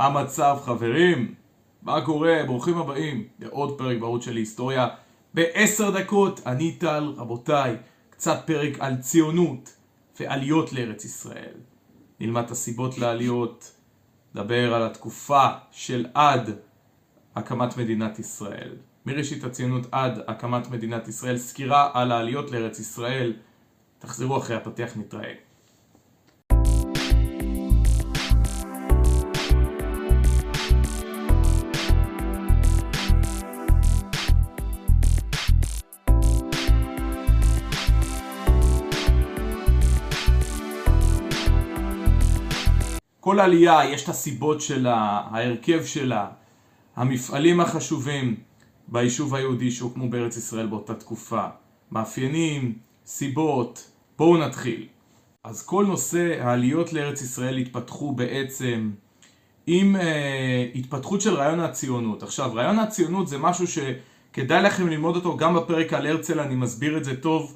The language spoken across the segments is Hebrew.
המצב חברים? מה קורה? ברוכים הבאים לעוד פרק בערוץ של היסטוריה בעשר דקות. אני טל, רבותיי, קצת פרק על ציונות ועליות לארץ ישראל. נלמד את הסיבות לעליות, נדבר על התקופה של עד הקמת מדינת ישראל. מראשית הציונות עד הקמת מדינת ישראל, סקירה על העליות לארץ ישראל. תחזרו אחרי הפתיח, נתראה. כל עלייה יש את הסיבות שלה, ההרכב שלה, המפעלים החשובים ביישוב היהודי שהוקמו בארץ ישראל באותה תקופה, מאפיינים, סיבות, בואו נתחיל. אז כל נושא העליות לארץ ישראל התפתחו בעצם עם uh, התפתחות של רעיון הציונות. עכשיו, רעיון הציונות זה משהו שכדאי לכם ללמוד אותו גם בפרק על הרצל, אני מסביר את זה טוב.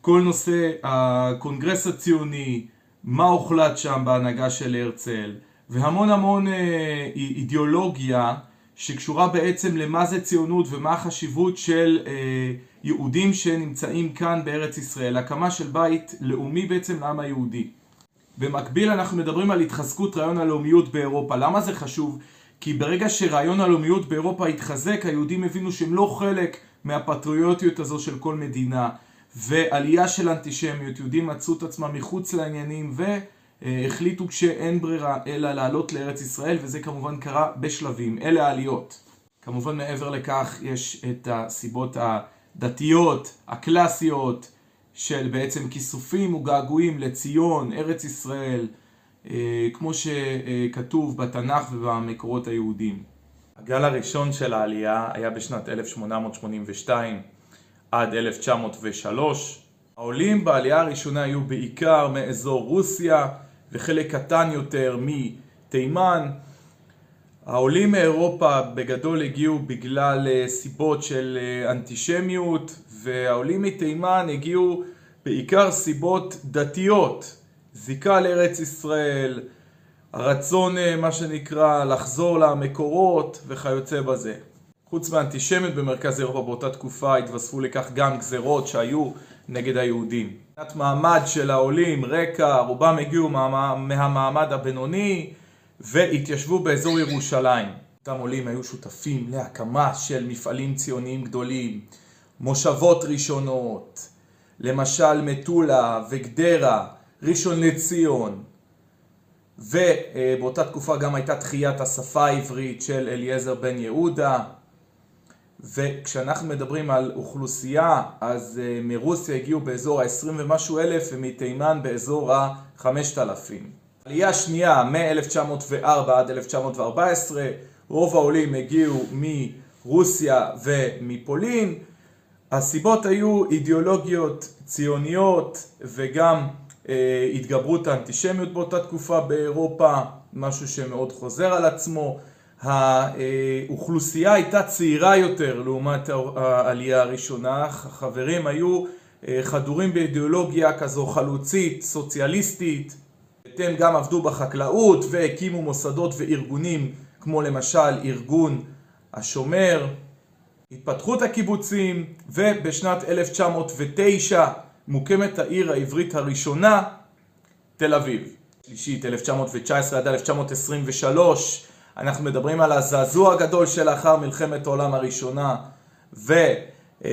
כל נושא הקונגרס הציוני, מה הוחלט שם בהנהגה של הרצל, והמון המון אה, אידיאולוגיה שקשורה בעצם למה זה ציונות ומה החשיבות של אה, יהודים שנמצאים כאן בארץ ישראל, הקמה של בית לאומי בעצם לעם היהודי. במקביל אנחנו מדברים על התחזקות רעיון הלאומיות באירופה. למה זה חשוב? כי ברגע שרעיון הלאומיות באירופה התחזק, היהודים הבינו שהם לא חלק מהפטריוטיות הזו של כל מדינה. ועלייה של אנטישמיות, יהודים מצאו את עצמם מחוץ לעניינים והחליטו שאין ברירה אלא לעלות לארץ ישראל וזה כמובן קרה בשלבים, אלה העליות. כמובן מעבר לכך יש את הסיבות הדתיות, הקלאסיות של בעצם כיסופים וגעגועים לציון, ארץ ישראל, אה, כמו שכתוב בתנ"ך ובמקורות היהודים. הגל הראשון של העלייה היה בשנת 1882 עד 1903. העולים בעלייה הראשונה היו בעיקר מאזור רוסיה וחלק קטן יותר מתימן. העולים מאירופה בגדול הגיעו בגלל אה, סיבות של אה, אנטישמיות והעולים מתימן הגיעו בעיקר סיבות דתיות, זיקה לארץ ישראל, הרצון אה, מה שנקרא לחזור למקורות וכיוצא בזה. חוץ מאנטישמיות במרכז אירופה באותה תקופה התווספו לכך גם גזרות שהיו נגד היהודים. מבחינת מעמד של העולים, רקע, רובם הגיעו מה, מהמעמד הבינוני והתיישבו באזור ירושלים. אותם עולים היו שותפים להקמה של מפעלים ציוניים גדולים, מושבות ראשונות, למשל מטולה וגדרה, ראשון לציון, ובאותה תקופה גם הייתה תחיית השפה העברית של אליעזר בן יהודה. וכשאנחנו מדברים על אוכלוסייה, אז uh, מרוסיה הגיעו באזור ה-20 ומשהו אלף ומתימן באזור ה-5000. עלייה שנייה, מ-1904 עד 1914, רוב העולים הגיעו מרוסיה ומפולין. הסיבות היו אידיאולוגיות ציוניות וגם uh, התגברות האנטישמיות באותה תקופה באירופה, משהו שמאוד חוזר על עצמו. האוכלוסייה הייתה צעירה יותר לעומת העלייה הראשונה, החברים היו אה, חדורים באידיאולוגיה כזו חלוצית, סוציאליסטית, הם גם עבדו בחקלאות והקימו מוסדות וארגונים כמו למשל ארגון השומר, התפתחות הקיבוצים ובשנת 1909 מוקמת העיר העברית הראשונה, תל אביב. שלישית 1919 עד 1923 אנחנו מדברים על הזעזוע הגדול שלאחר מלחמת העולם הראשונה ובהתאם,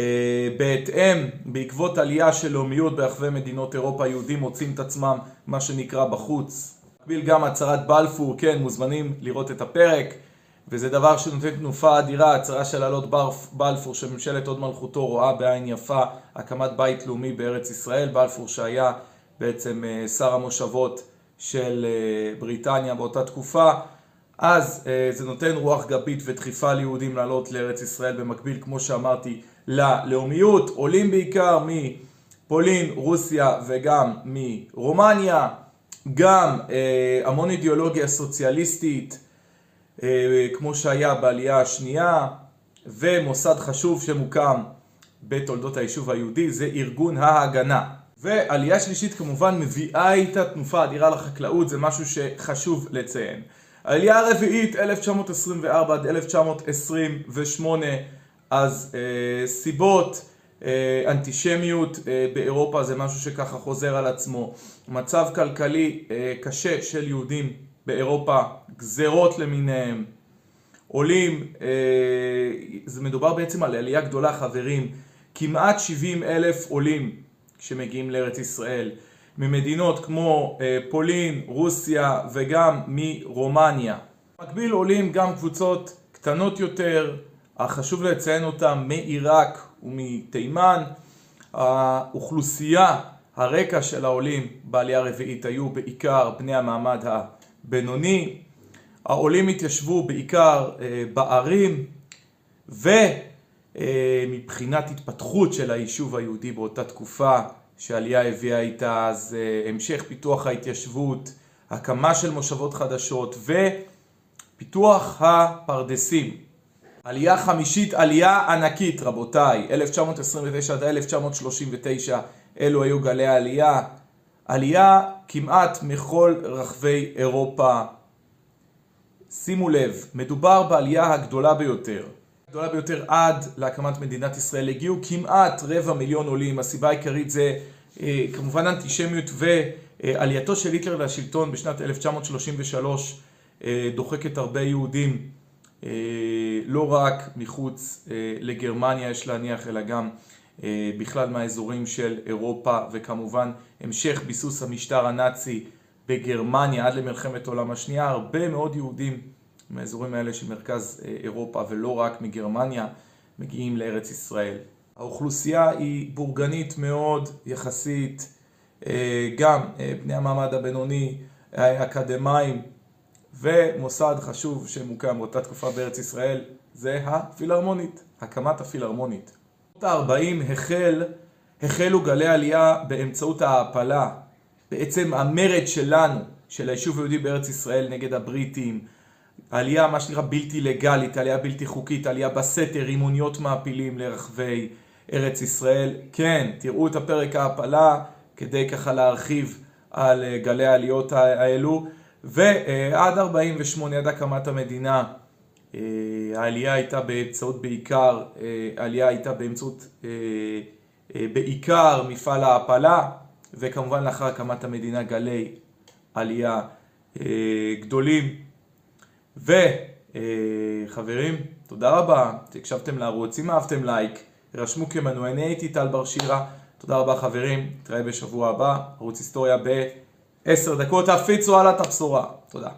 בעקבות עלייה של לאומיות ברחבי מדינות אירופה, היהודים מוצאים את עצמם מה שנקרא בחוץ. מקביל גם הצהרת בלפור, כן, מוזמנים לראות את הפרק וזה דבר שנותן תנופה אדירה, הצהרה של עלות בלפור שממשלת הוד מלכותו רואה בעין יפה הקמת בית לאומי בארץ ישראל, בלפור שהיה בעצם אה, שר המושבות של אה, בריטניה באותה תקופה אז אה, זה נותן רוח גבית ודחיפה ליהודים לעלות לארץ ישראל במקביל, כמו שאמרתי, ללאומיות, עולים בעיקר מפולין, רוסיה וגם מרומניה, גם אה, המון אידיאולוגיה סוציאליסטית, אה, כמו שהיה בעלייה השנייה, ומוסד חשוב שמוקם בתולדות היישוב היהודי, זה ארגון ההגנה. ועלייה שלישית כמובן מביאה איתה תנופה אדירה לחקלאות, זה משהו שחשוב לציין. העלייה הרביעית 1924 עד 1928 אז אה, סיבות אה, אנטישמיות אה, באירופה זה משהו שככה חוזר על עצמו. מצב כלכלי אה, קשה של יהודים באירופה גזרות למיניהם. עולים אה, זה מדובר בעצם על עלייה גדולה חברים. כמעט 70 אלף עולים שמגיעים לארץ ישראל ממדינות כמו אה, פולין, רוסיה וגם מרומניה. במקביל עולים גם קבוצות קטנות יותר, חשוב לציין אותם מעיראק ומתימן. האוכלוסייה, הרקע של העולים בעלייה הרביעית היו בעיקר בני המעמד הבינוני. העולים התיישבו בעיקר אה, בערים ומבחינת התפתחות של היישוב היהודי באותה תקופה שעלייה הביאה איתה אז אה, המשך פיתוח ההתיישבות, הקמה של מושבות חדשות ופיתוח הפרדסים. עלייה חמישית, עלייה ענקית רבותיי, 1929 עד 1939 אלו היו גלי העלייה, עלייה כמעט מכל רחבי אירופה. שימו לב, מדובר בעלייה הגדולה ביותר. הגדולה ביותר עד להקמת מדינת ישראל. הגיעו כמעט רבע מיליון עולים, הסיבה העיקרית זה אה, כמובן אנטישמיות ועלייתו של היטלר לשלטון בשנת 1933 אה, דוחקת הרבה יהודים אה, לא רק מחוץ לגרמניה יש להניח אלא גם בכלל מהאזורים של אירופה וכמובן המשך ביסוס המשטר הנאצי בגרמניה עד למלחמת העולם השנייה. הרבה מאוד יהודים מהאזורים האלה של מרכז אה, אירופה ולא רק מגרמניה מגיעים לארץ ישראל. האוכלוסייה היא בורגנית מאוד יחסית, אה, גם אה, בני המעמד הבינוני, אקדמאים ומוסד חשוב שמוקם באותה תקופה בארץ ישראל זה הפילהרמונית, הקמת הפילהרמונית. בשנות ה-40 החל, החלו גלי עלייה באמצעות ההעפלה, בעצם המרד שלנו, של היישוב היהודי בארץ ישראל נגד הבריטים, עלייה מה שנקרא בלתי לגלית, עלייה בלתי חוקית, עלייה בסתר, רימוניות מעפילים לרחבי ארץ ישראל. כן, תראו את הפרק ההעפלה כדי ככה להרחיב על אה, גלי העליות האלו. ועד 48' עד הקמת המדינה אה, העלייה הייתה באמצעות בעיקר, אה, העלייה הייתה באמצעות בעיקר מפעל ההעפלה וכמובן לאחר הקמת המדינה גלי עלייה גדולים וחברים, תודה רבה שהקשבתם לערוץ, אם אהבתם לייק, רשמו כמנוי, אני הייתי טל בר שירה, תודה רבה חברים, נתראה בשבוע הבא, ערוץ היסטוריה ב-10 דקות, תפיצו הלאה את הבשורה, תודה.